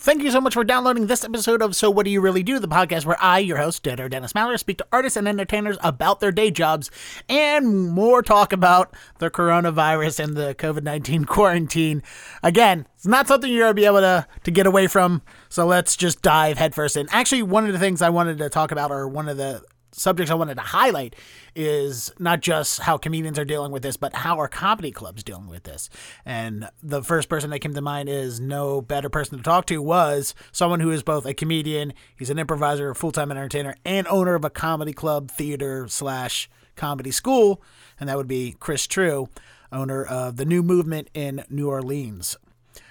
Thank you so much for downloading this episode of So What Do You Really Do, the podcast where I, your host, Deader Dennis Mallory, speak to artists and entertainers about their day jobs and more talk about the coronavirus and the COVID 19 quarantine. Again, it's not something you're going to be able to, to get away from, so let's just dive headfirst in. Actually, one of the things I wanted to talk about, or one of the subjects I wanted to highlight is not just how comedians are dealing with this, but how are comedy clubs dealing with this. And the first person that came to mind is no better person to talk to was someone who is both a comedian, he's an improviser, full time entertainer, and owner of a comedy club, theater slash comedy school, and that would be Chris Trew, owner of the New Movement in New Orleans.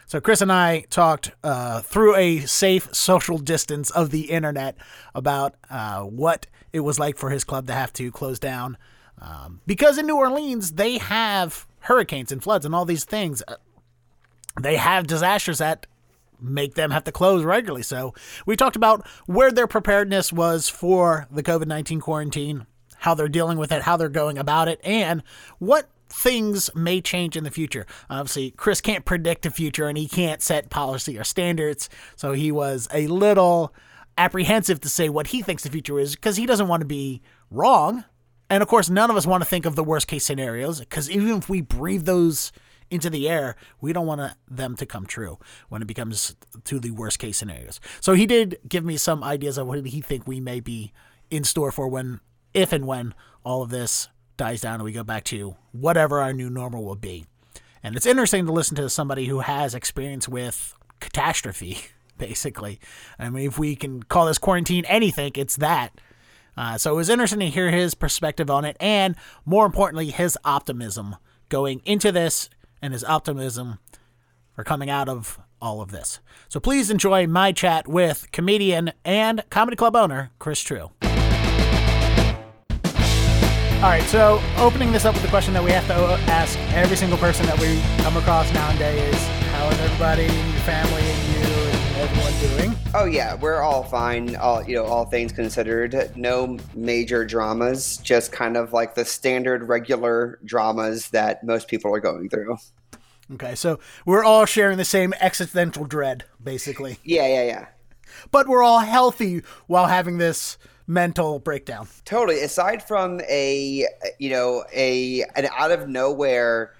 So Chris and I talked uh, through a safe social distance of the internet about uh, what it was like for his club to have to close down. Um, because in New Orleans, they have hurricanes and floods and all these things. Uh, they have disasters that make them have to close regularly. So we talked about where their preparedness was for the COVID 19 quarantine, how they're dealing with it, how they're going about it, and what things may change in the future. Obviously, Chris can't predict the future and he can't set policy or standards. So he was a little apprehensive to say what he thinks the future is because he doesn't want to be wrong. And of course, none of us want to think of the worst case scenarios because even if we breathe those into the air, we don't want them to come true when it becomes to the worst case scenarios. So he did give me some ideas of what he think we may be in store for when, if and when all of this dies down and we go back to whatever our new normal will be. And it's interesting to listen to somebody who has experience with catastrophe, basically. I mean, if we can call this quarantine anything, it's that. Uh, so it was interesting to hear his perspective on it, and more importantly, his optimism going into this and his optimism for coming out of all of this. So please enjoy my chat with comedian and comedy club owner Chris Trew. All right, so opening this up with the question that we have to ask every single person that we come across nowadays: How is everybody, your family, and you, and everyone doing? Oh yeah, we're all fine. All you know, all things considered, no major dramas. Just kind of like the standard, regular dramas that most people are going through. Okay, so we're all sharing the same existential dread, basically. Yeah, yeah, yeah. But we're all healthy while having this mental breakdown. Totally. Aside from a you know a an out of nowhere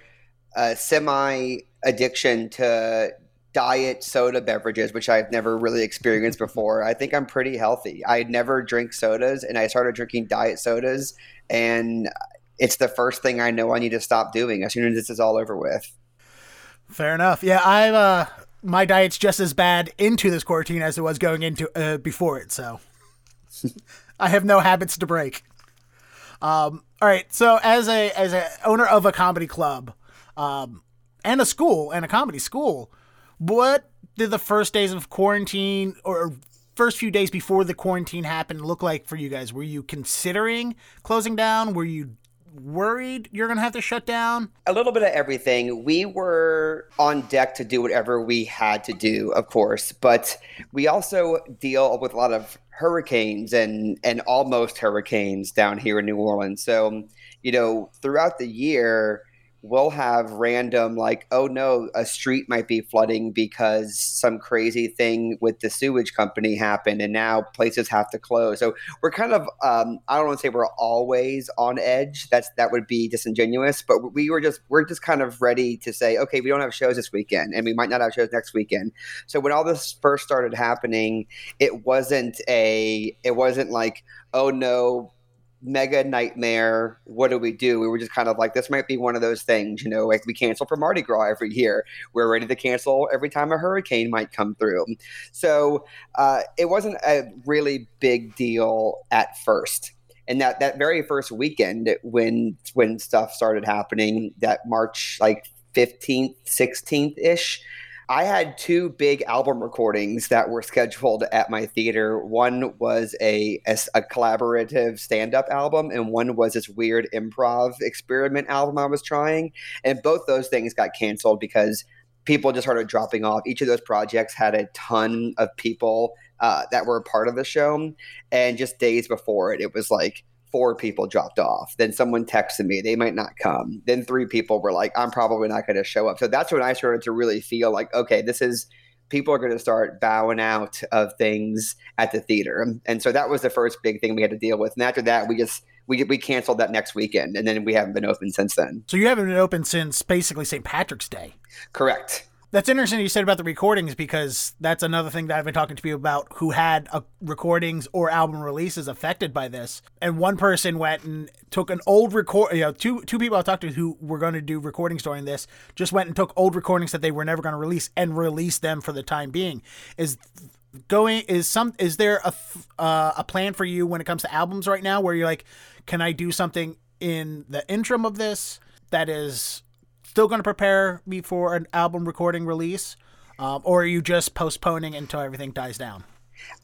uh, semi addiction to diet soda beverages, which I've never really experienced before. I think I'm pretty healthy. I never drink sodas, and I started drinking diet sodas, and it's the first thing I know I need to stop doing as soon as this is all over with. Fair enough. Yeah, I uh, my diet's just as bad into this quarantine as it was going into uh, before it. So I have no habits to break. Um, all right. So as a as a owner of a comedy club, um, and a school and a comedy school, what did the first days of quarantine or first few days before the quarantine happened look like for you guys? Were you considering closing down? Were you worried you're going to have to shut down? A little bit of everything. We were on deck to do whatever we had to do, of course, but we also deal with a lot of hurricanes and and almost hurricanes down here in New Orleans. So, you know, throughout the year, we'll have random like oh no a street might be flooding because some crazy thing with the sewage company happened and now places have to close. So we're kind of um, i don't want to say we're always on edge that's that would be disingenuous but we were just we're just kind of ready to say okay we don't have shows this weekend and we might not have shows next weekend. So when all this first started happening it wasn't a it wasn't like oh no mega nightmare. What do we do? We were just kind of like, this might be one of those things, you know, like we cancel for Mardi Gras every year. We're ready to cancel every time a hurricane might come through. So uh, it wasn't a really big deal at first. And that, that very first weekend when when stuff started happening, that March like 15th, 16th ish, I had two big album recordings that were scheduled at my theater. One was a, a, a collaborative stand up album, and one was this weird improv experiment album I was trying. And both those things got canceled because people just started dropping off. Each of those projects had a ton of people uh, that were a part of the show. And just days before it, it was like, four people dropped off. Then someone texted me, they might not come. Then three people were like, I'm probably not going to show up. So that's when I started to really feel like, okay, this is people are going to start bowing out of things at the theater. And so that was the first big thing we had to deal with. And after that, we just we we canceled that next weekend, and then we haven't been open since then. So you haven't been open since basically St. Patrick's Day. Correct. That's interesting you said about the recordings because that's another thing that I've been talking to people about who had uh, recordings or album releases affected by this. And one person went and took an old record, you know, two two people I talked to who were going to do recordings during this just went and took old recordings that they were never going to release and released them for the time being. Is going is some is there a uh, a plan for you when it comes to albums right now where you're like, can I do something in the interim of this that is still going to prepare me for an album recording release, um, or are you just postponing until everything dies down?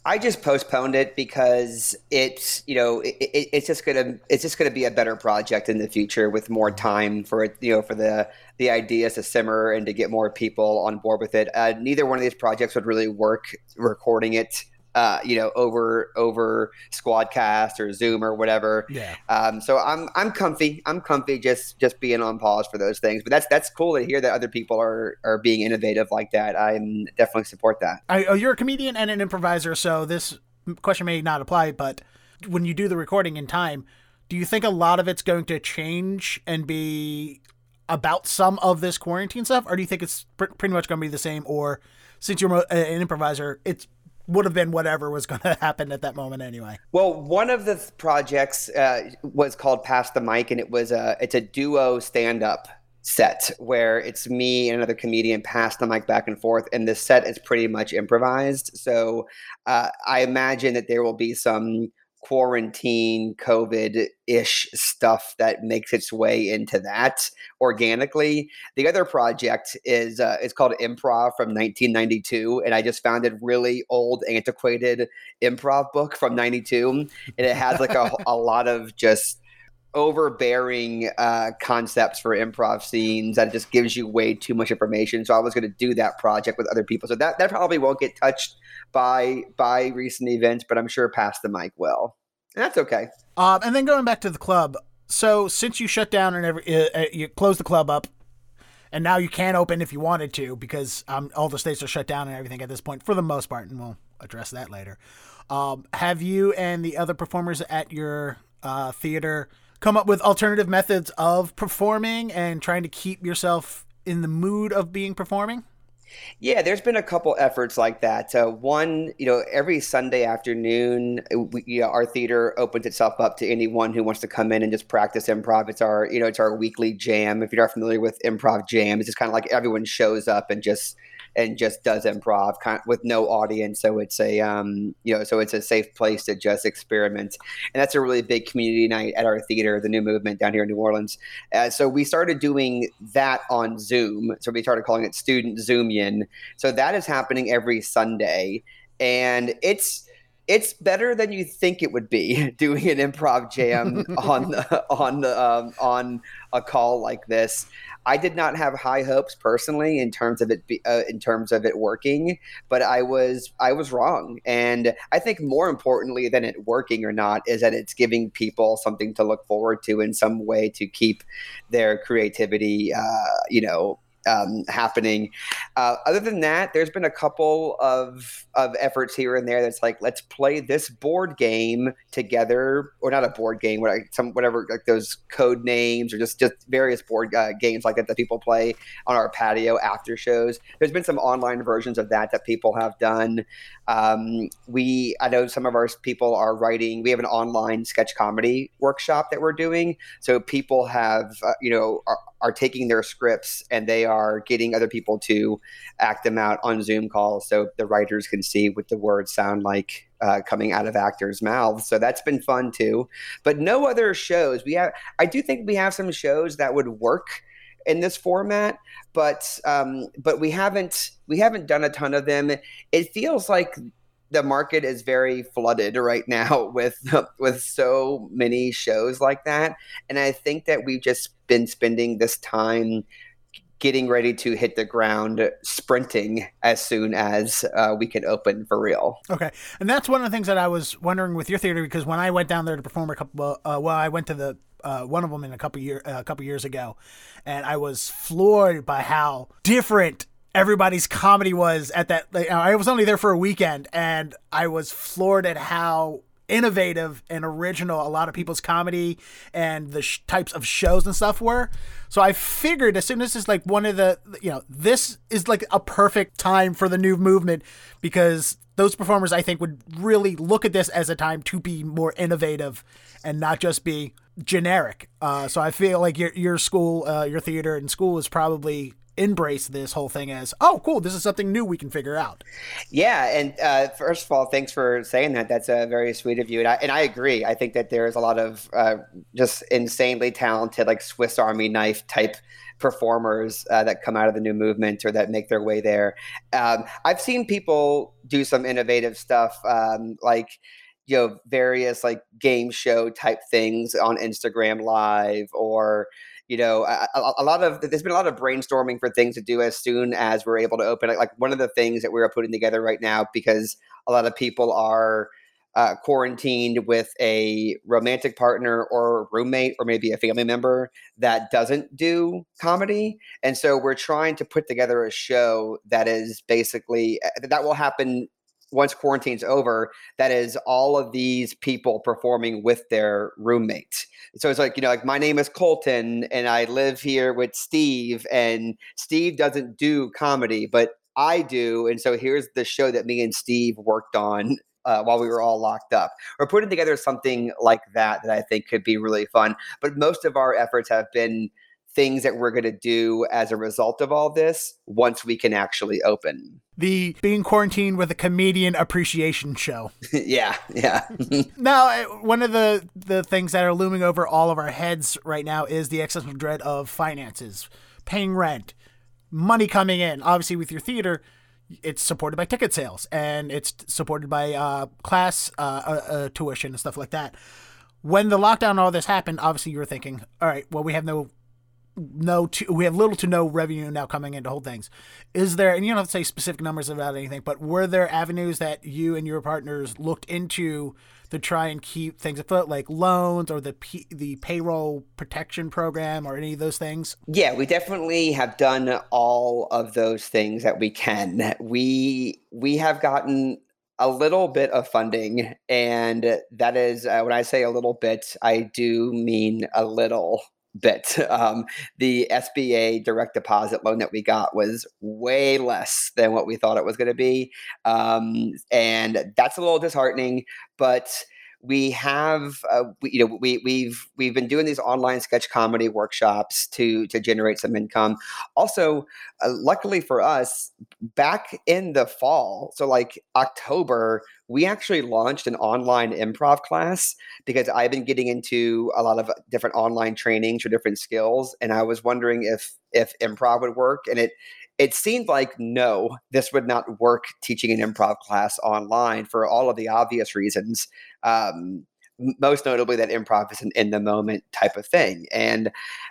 I just postponed it because it's you know it, it, it's just gonna it's just gonna be a better project in the future with more time for you know for the the ideas to simmer and to get more people on board with it. Uh, neither one of these projects would really work recording it uh, you know, over over Squadcast or Zoom or whatever. Yeah. Um, so I'm I'm comfy. I'm comfy just just being on pause for those things. But that's that's cool to hear that other people are are being innovative like that. I definitely support that. I, oh, you're a comedian and an improviser, so this question may not apply. But when you do the recording in time, do you think a lot of it's going to change and be about some of this quarantine stuff, or do you think it's pr- pretty much going to be the same? Or since you're an improviser, it's would have been whatever was going to happen at that moment anyway. Well, one of the projects uh, was called Pass the Mic, and it was a it's a duo stand up set where it's me and another comedian pass the mic back and forth, and the set is pretty much improvised. So uh, I imagine that there will be some quarantine COVID ish stuff that makes its way into that organically. The other project is uh, it's called Improv from 1992, and I just found a really old, antiquated improv book from 92, and it has like a, a lot of just overbearing uh, concepts for improv scenes that just gives you way too much information. So I was going to do that project with other people. So that that probably won't get touched by by recent events, but I'm sure Pass the Mic will. And that's okay. Um, and then going back to the club. So since you shut down and every, uh, uh, you closed the club up, and now you can't open if you wanted to because um, all the states are shut down and everything at this point for the most part, and we'll address that later. Um, have you and the other performers at your uh, theater come up with alternative methods of performing and trying to keep yourself in the mood of being performing? Yeah, there's been a couple efforts like that. Uh, one, you know, every Sunday afternoon, uh, we, you know, our theater opens itself up to anyone who wants to come in and just practice improv. It's our, you know, it's our weekly jam. If you're not familiar with improv jam, it's just kind of like everyone shows up and just and just does improv kind of with no audience. So it's a um, you know so it's a safe place to just experiment, and that's a really big community night at our theater, the New Movement down here in New Orleans. Uh, so we started doing that on Zoom. So we started calling it Student Zoomian. So that is happening every Sunday, and it's it's better than you think it would be doing an improv jam on the, on the um, on a call like this. I did not have high hopes personally in terms of it be, uh, in terms of it working, but I was I was wrong, and I think more importantly than it working or not is that it's giving people something to look forward to in some way to keep their creativity, uh, you know, um, happening. Uh, other than that, there's been a couple of of efforts here and there. That's like let's play this board game together, or not a board game, what some whatever like those code names or just just various board uh, games like that that people play on our patio after shows. There's been some online versions of that that people have done. Um, we I know some of our people are writing. We have an online sketch comedy workshop that we're doing, so people have uh, you know. Are, are taking their scripts and they are getting other people to act them out on Zoom calls so the writers can see what the words sound like uh, coming out of actors' mouths. So that's been fun too. But no other shows. We have. I do think we have some shows that would work in this format, but um, but we haven't we haven't done a ton of them. It feels like the market is very flooded right now with with so many shows like that. And i think that we've just been spending this time getting ready to hit the ground sprinting as soon as uh, we can open for real. Okay. And that's one of the things that i was wondering with your theater because when i went down there to perform a couple uh, well i went to the uh, one of them in a couple year a couple years ago and i was floored by how different everybody's comedy was at that. Like, I was only there for a weekend, and I was floored at how innovative and original a lot of people's comedy and the sh- types of shows and stuff were. So I figured as soon as this is like one of the, you know, this is like a perfect time for the new movement because those performers I think would really look at this as a time to be more innovative and not just be generic. Uh, so I feel like your your school, uh, your theater and school is probably embrace this whole thing as oh cool this is something new we can figure out. Yeah and uh, first of all thanks for saying that. That's uh, very sweet of you and I, and I agree. I think that there's a lot of uh, just insanely talented like swiss army knife type performers uh, that come out of the new movement or that make their way there. Um, i've seen people do some innovative stuff um, like you know various like game show type things on instagram live or you know, a, a, lot of there's been a lot of brainstorming for things to do as soon as we're able to open. Like one of the things that we're putting together right now because a lot of people are uh, quarantined with a romantic partner or roommate or maybe a family member that doesn't do comedy. And so we're trying to put together a show that is basically that will happen once quarantine's over, that is all of these people performing with their roommates. So it's like, you know, like my name is Colton and I live here with Steve, and Steve doesn't do comedy, but I do. And so here's the show that me and Steve worked on uh, while we were all locked up. We're putting together something like that that I think could be really fun. But most of our efforts have been things that we're going to do as a result of all this once we can actually open. The being quarantined with a comedian appreciation show. yeah, yeah. now, one of the the things that are looming over all of our heads right now is the existential dread of finances, paying rent, money coming in. Obviously, with your theater, it's supported by ticket sales and it's supported by uh, class uh, uh, uh tuition and stuff like that. When the lockdown and all this happened, obviously you were thinking, all right, well, we have no no to, we have little to no revenue now coming into hold things. Is there and you don't have to say specific numbers about anything, but were there avenues that you and your partners looked into to try and keep things afloat, like loans or the P, the payroll protection program or any of those things? Yeah, we definitely have done all of those things that we can. We we have gotten a little bit of funding and that is uh, when i say a little bit i do mean a little bit. Um, the SBA direct deposit loan that we got was way less than what we thought it was going to be. Um, and that's a little disheartening, but we have uh, we, you know we we've we've been doing these online sketch comedy workshops to to generate some income. Also uh, luckily for us back in the fall so like october we actually launched an online improv class because i've been getting into a lot of different online trainings for different skills and i was wondering if if improv would work and it it seemed like no, this would not work teaching an improv class online for all of the obvious reasons. Um, most notably that improv is an in the moment type of thing. And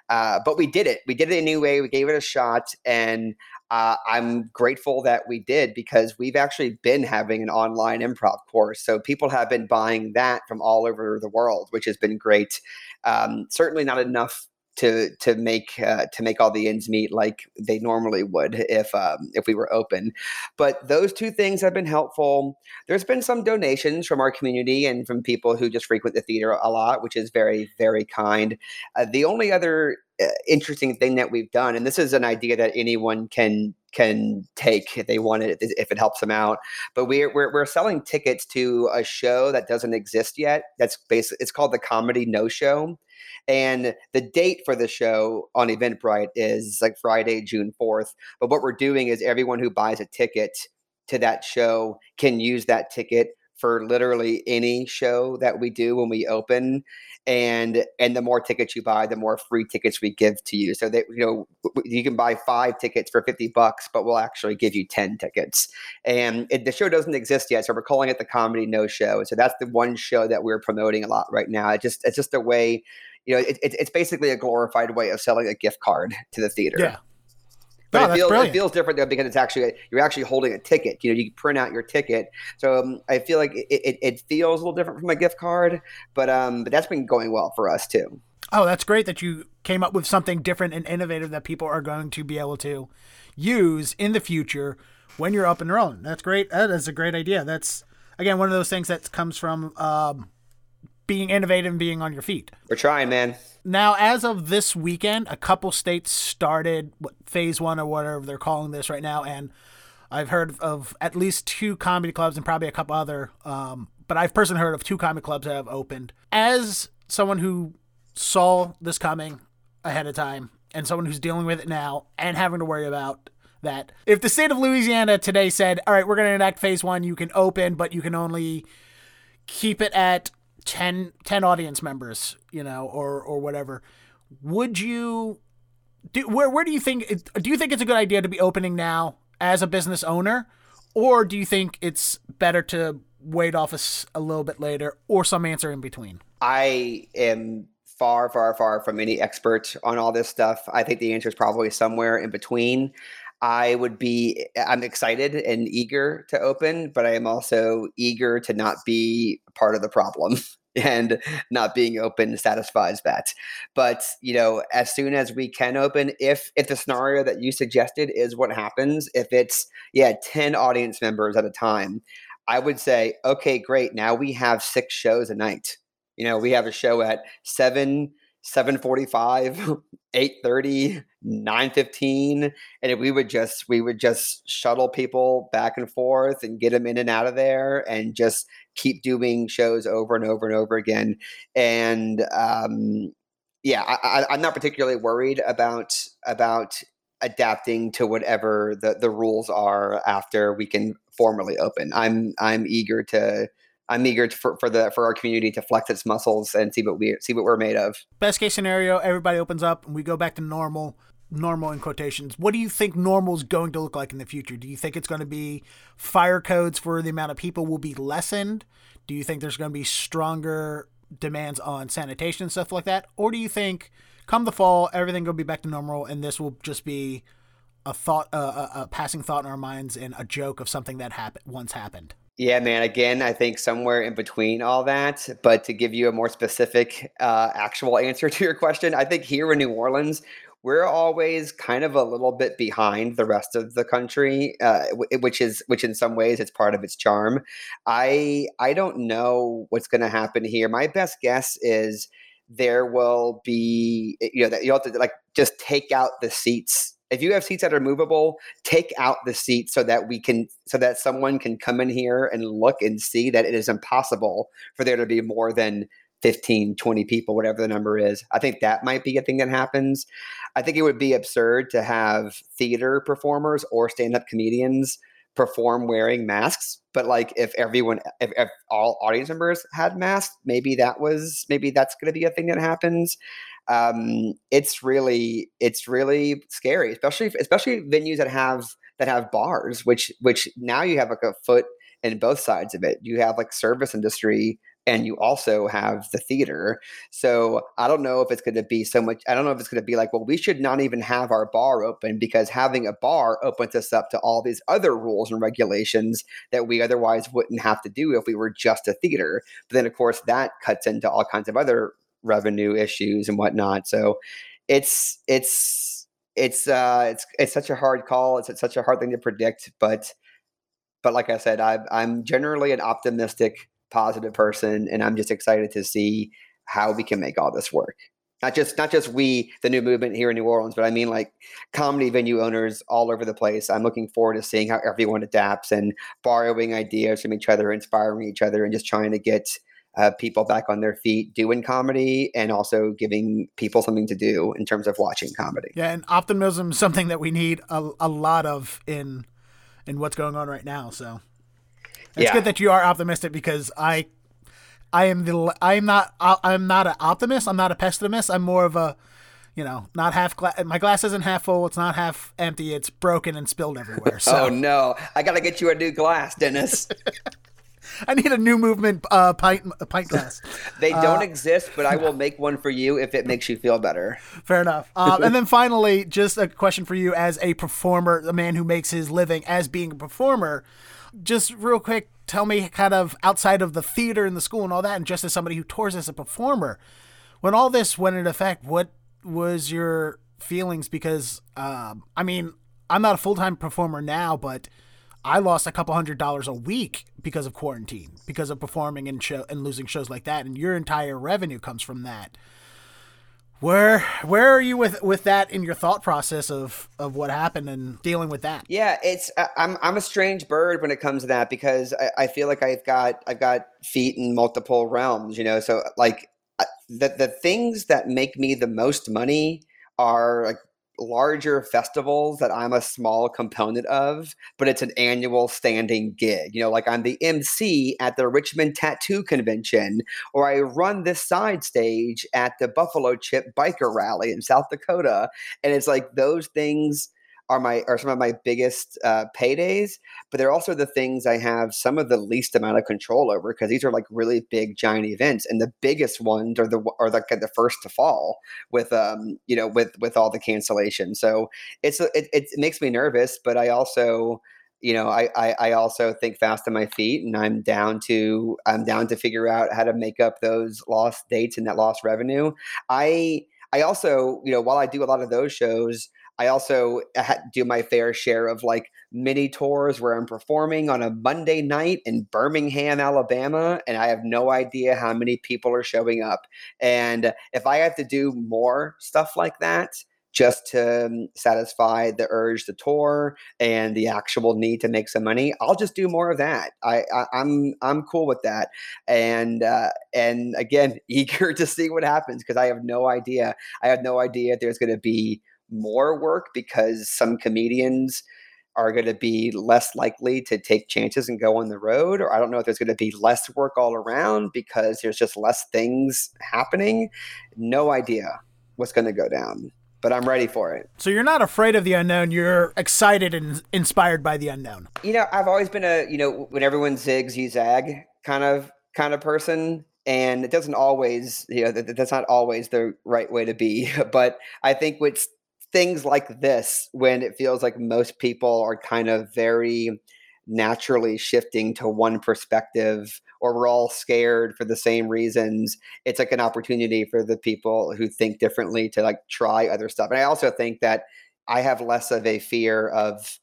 uh, but we did it. We did it anyway. We gave it a shot. And uh, i'm grateful that we did because we've actually been having an online improv course. So people have been buying that from all over the world which has been great. Um, certainly not enough to to make uh, to make all the ends meet like they normally would if um, if we were open. But those two things have been helpful. There's been some donations from our community and from people who just frequent the theater a lot, which is very very kind. Uh, the only other uh, interesting thing that we've done, and this is an idea that anyone can can take if they want it if it helps them out. But we're, we're we're selling tickets to a show that doesn't exist yet. That's basically it's called the Comedy No Show and the date for the show on Eventbrite is like Friday, June 4th. But what we're doing is everyone who buys a ticket to that show can use that ticket for literally any show that we do when we open and and the more tickets you buy the more free tickets we give to you. So that you know you can buy five tickets for 50 bucks but we'll actually give you 10 tickets. And it, the show doesn't exist yet so we're calling it the comedy no show. So that's the one show that we're promoting a lot right now. It just it's just a way you know, it, it, it's basically a glorified way of selling a gift card to the theater. Yeah. But it, feels, it feels different though because it's actually you're actually holding a ticket. You know, you print out your ticket. So um, I feel like it, it, it, feels a little different from a gift card, but um, but that's been going well for us too. Oh, that's great that you came up with something different and innovative that people are going to be able to use in the future when you're up and rolling. That's great. That is a great idea. That's again one of those things that comes from um, being innovative and being on your feet. We're trying, man. Now, as of this weekend, a couple states started what, phase one or whatever they're calling this right now, and I've heard of at least two comedy clubs and probably a couple other. Um, but I've personally heard of two comedy clubs that have opened. As someone who saw this coming ahead of time and someone who's dealing with it now and having to worry about that. If the state of Louisiana today said, all right, we're going to enact phase one, you can open, but you can only keep it at 10, 10 audience members, you know, or, or whatever, would you do, where, where do you think, do you think it's a good idea to be opening now as a business owner? Or do you think it's better to wait off a, a little bit later or some answer in between? I am far, far, far from any expert on all this stuff. I think the answer is probably somewhere in between. I would be, eh, I'm excited and eager to open, but I am also eager to not be part of the problem. and not being open satisfies that but you know as soon as we can open if if the scenario that you suggested is what happens if it's yeah 10 audience members at a time i would say okay great now we have six shows a night you know, we have a show at 7 745 830 915 and we would just we would just shuttle people back and forth and get them in and out of there and just keep doing shows over and over and over again. And um yeah I, I, i'm not particularly worried about about adapting to whatever the the rules are after we can formally open. I'm i'm eager to I'm eager to, for, for the for our community to flex its muscles and see what we see what we're made of. Best case scenario, everybody opens up and we go back to normal. Normal in quotations. What do you think normal is going to look like in the future? Do you think it's going to be fire codes for the amount of people will be lessened? Do you think there's going to be stronger demands on sanitation and stuff like that? Or do you think come the fall, everything will be back to normal and this will just be a thought, uh, a, a passing thought in our minds and a joke of something that happened once happened? Yeah, man. Again, I think somewhere in between all that. But to give you a more specific, uh, actual answer to your question, I think here in New Orleans, we're always kind of a little bit behind the rest of the country, uh, which is which in some ways it's part of its charm. I I don't know what's going to happen here. My best guess is there will be you know that you have to like just take out the seats if you have seats that are movable, take out the seats so that we can so that someone can come in here and look and see that it is impossible for there to be more than 15, 20 people, whatever the number is. I think that might be a thing that happens. I think it would be absurd to have theater performers or stand-up comedians perform wearing masks but like if everyone if, if all audience members had masks maybe that was maybe that's going to be a thing that happens um, it's really it's really scary, especially especially venues that have that have bars, which which now you have like a foot in both sides of it. You have like service industry and you also have the theater. So I don't know if it's going to be so much. I don't know if it's going to be like, well, we should not even have our bar open because having a bar opens us up to all these other rules and regulations that we otherwise wouldn't have to do if we were just a theater. But then, of course, that cuts into all kinds of other revenue issues and whatnot. So it's it's it's uh it's it's such a hard call. It's, it's such a hard thing to predict, but but like I said, I, I'm generally an optimistic, positive person, and I'm just excited to see how we can make all this work. Not just not just we, the new movement here in New Orleans, but I mean like comedy venue owners all over the place. I'm looking forward to seeing how everyone adapts and borrowing ideas from each other, inspiring each other, and just trying to get uh, people back on their feet doing comedy and also giving people something to do in terms of watching comedy. Yeah, and optimism is something that we need a, a lot of in in what's going on right now. So it's yeah. good that you are optimistic because I I am the I'm not I'm not an optimist. I'm not a pessimist. I'm more of a you know, not half glass. My glass isn't half full. It's not half empty. It's broken and spilled everywhere. So. oh no! I gotta get you a new glass, Dennis. I need a new movement uh, pint pint glass. they don't uh, exist, but I will make one for you if it makes you feel better. Fair enough. Um, and then finally, just a question for you as a performer, the man who makes his living as being a performer. Just real quick, tell me kind of outside of the theater and the school and all that, and just as somebody who tours as a performer, when all this went into effect, what was your feelings? Because um, I mean, I'm not a full time performer now, but I lost a couple hundred dollars a week because of quarantine, because of performing and show and losing shows like that, and your entire revenue comes from that. Where where are you with with that in your thought process of of what happened and dealing with that? Yeah, it's I'm I'm a strange bird when it comes to that because I, I feel like I've got I've got feet in multiple realms, you know. So like the the things that make me the most money are like larger festivals that I'm a small component of, but it's an annual standing gig. You know, like I'm the MC at the Richmond Tattoo Convention, or I run this side stage at the Buffalo Chip Biker Rally in South Dakota. And it's like those things are my are some of my biggest uh, paydays, but they're also the things I have some of the least amount of control over because these are like really big giant events, and the biggest ones are the are the, the first to fall with um you know with with all the cancellation. So it's it, it makes me nervous, but I also you know I, I i also think fast on my feet and i'm down to i'm down to figure out how to make up those lost dates and that lost revenue i i also you know while i do a lot of those shows I also do my fair share of like mini tours where I'm performing on a Monday night in Birmingham, Alabama, and I have no idea how many people are showing up. And if I have to do more stuff like that, just to um, satisfy the urge to tour and the actual need to make some money, I'll just do more of that. I, I am I'm, I'm cool with that, and uh, and again, eager to see what happens because I have no idea. I have no idea if there's going to be more work because some comedians are going to be less likely to take chances and go on the road or i don't know if there's going to be less work all around because there's just less things happening. No idea what's going to go down but i'm ready for it. So you're not afraid of the unknown you're excited and inspired by the unknown. You know i've always been a you know when everyone zigs you zag kind of kind of person and it doesn't always you know that's not always the right way to be but i think what's things like this when it feels like most people are kind of very naturally shifting to one perspective or we're all scared for the same reasons. It's like an opportunity for the people who think differently to like try other stuff. And i also think that i have less of a fear of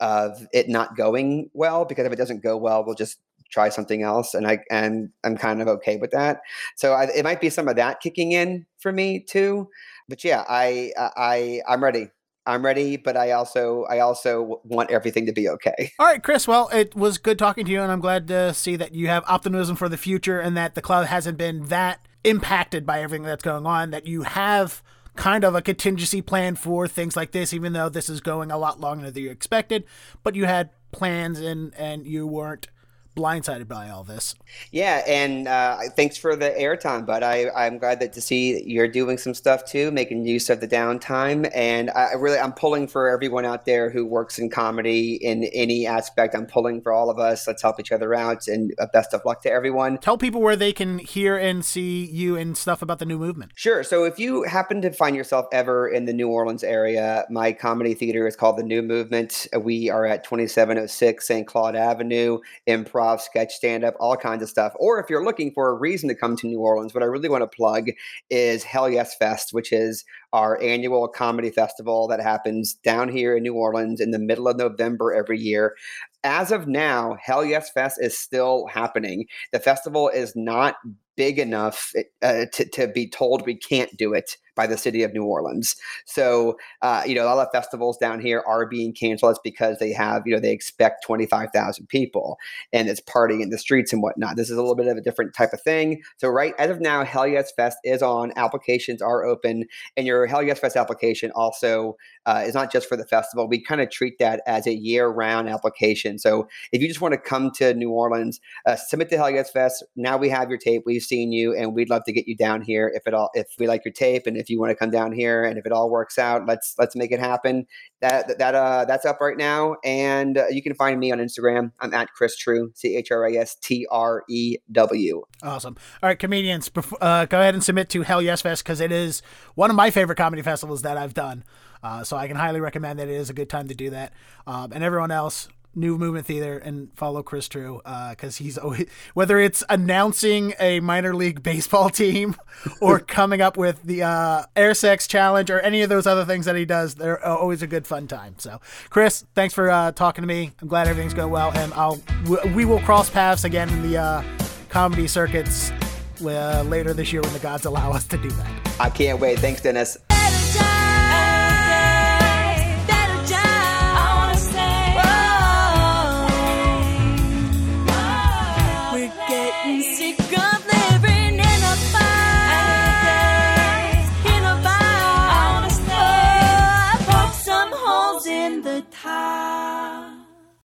of it not going well because if it doesn't go well we'll just try something else and i and i'm kind of okay with that so I, it might be some of that kicking in for me too but yeah, I I I'm ready. I'm ready, but I also I also want everything to be okay. All right, Chris. Well, it was good talking to you, and I'm glad to see that you have optimism for the future, and that the cloud hasn't been that impacted by everything that's going on. That you have kind of a contingency plan for things like this, even though this is going a lot longer than you expected. But you had plans, and and you weren't blindsided by all this. Yeah, and uh, thanks for the airtime, but I, I'm glad that to see you're doing some stuff too, making use of the downtime. And I really, I'm pulling for everyone out there who works in comedy in any aspect. I'm pulling for all of us. Let's help each other out, and uh, best of luck to everyone. Tell people where they can hear and see you and stuff about the new movement. Sure. So if you happen to find yourself ever in the New Orleans area, my comedy theater is called the New Movement. We are at 2706 St. Claude Avenue. Improv improv, sketch, stand up, all kinds of stuff. Or if you're looking for a reason to come to New Orleans, what I really want to plug is Hell Yes Fest, which is our annual comedy festival that happens down here in New Orleans in the middle of November every year. As of now, Hell Yes Fest is still happening. The festival is not big enough uh, to, to be told we can't do it by the city of New Orleans. So, uh, you know, a lot of festivals down here are being canceled. It's because they have, you know, they expect 25,000 people and it's partying in the streets and whatnot. This is a little bit of a different type of thing. So, right as of now, Hell Yes Fest is on. Applications are open. And your Hell Yes Fest application also uh, is not just for the festival. We kind of treat that as a year round application. So, if you just want to come to New Orleans, uh, submit to Hell Yes Fest. Now we have your tape. We've seen you and we'd love to get you down here if at all, if we like your tape and if you want to come down here and if it all works out, let's let's make it happen. That that uh that's up right now, and uh, you can find me on Instagram. I'm at Chris Trew, C H R I S T R E W. Awesome. All right, comedians, uh, go ahead and submit to Hell Yes Fest because it is one of my favorite comedy festivals that I've done. Uh, so I can highly recommend that it is a good time to do that. Um, and everyone else, New Movement Theater and follow Chris Trew because uh, he's always whether it's announcing a minor league baseball team or coming up with the uh, Air Sex Challenge or any of those other things that he does. They're always a good fun time. So, Chris, thanks for uh, talking to me. I'm glad everything's going well, and I'll we will cross paths again in the uh, comedy circuits uh, later this year when the gods allow us to do that. I can't wait. Thanks, Dennis.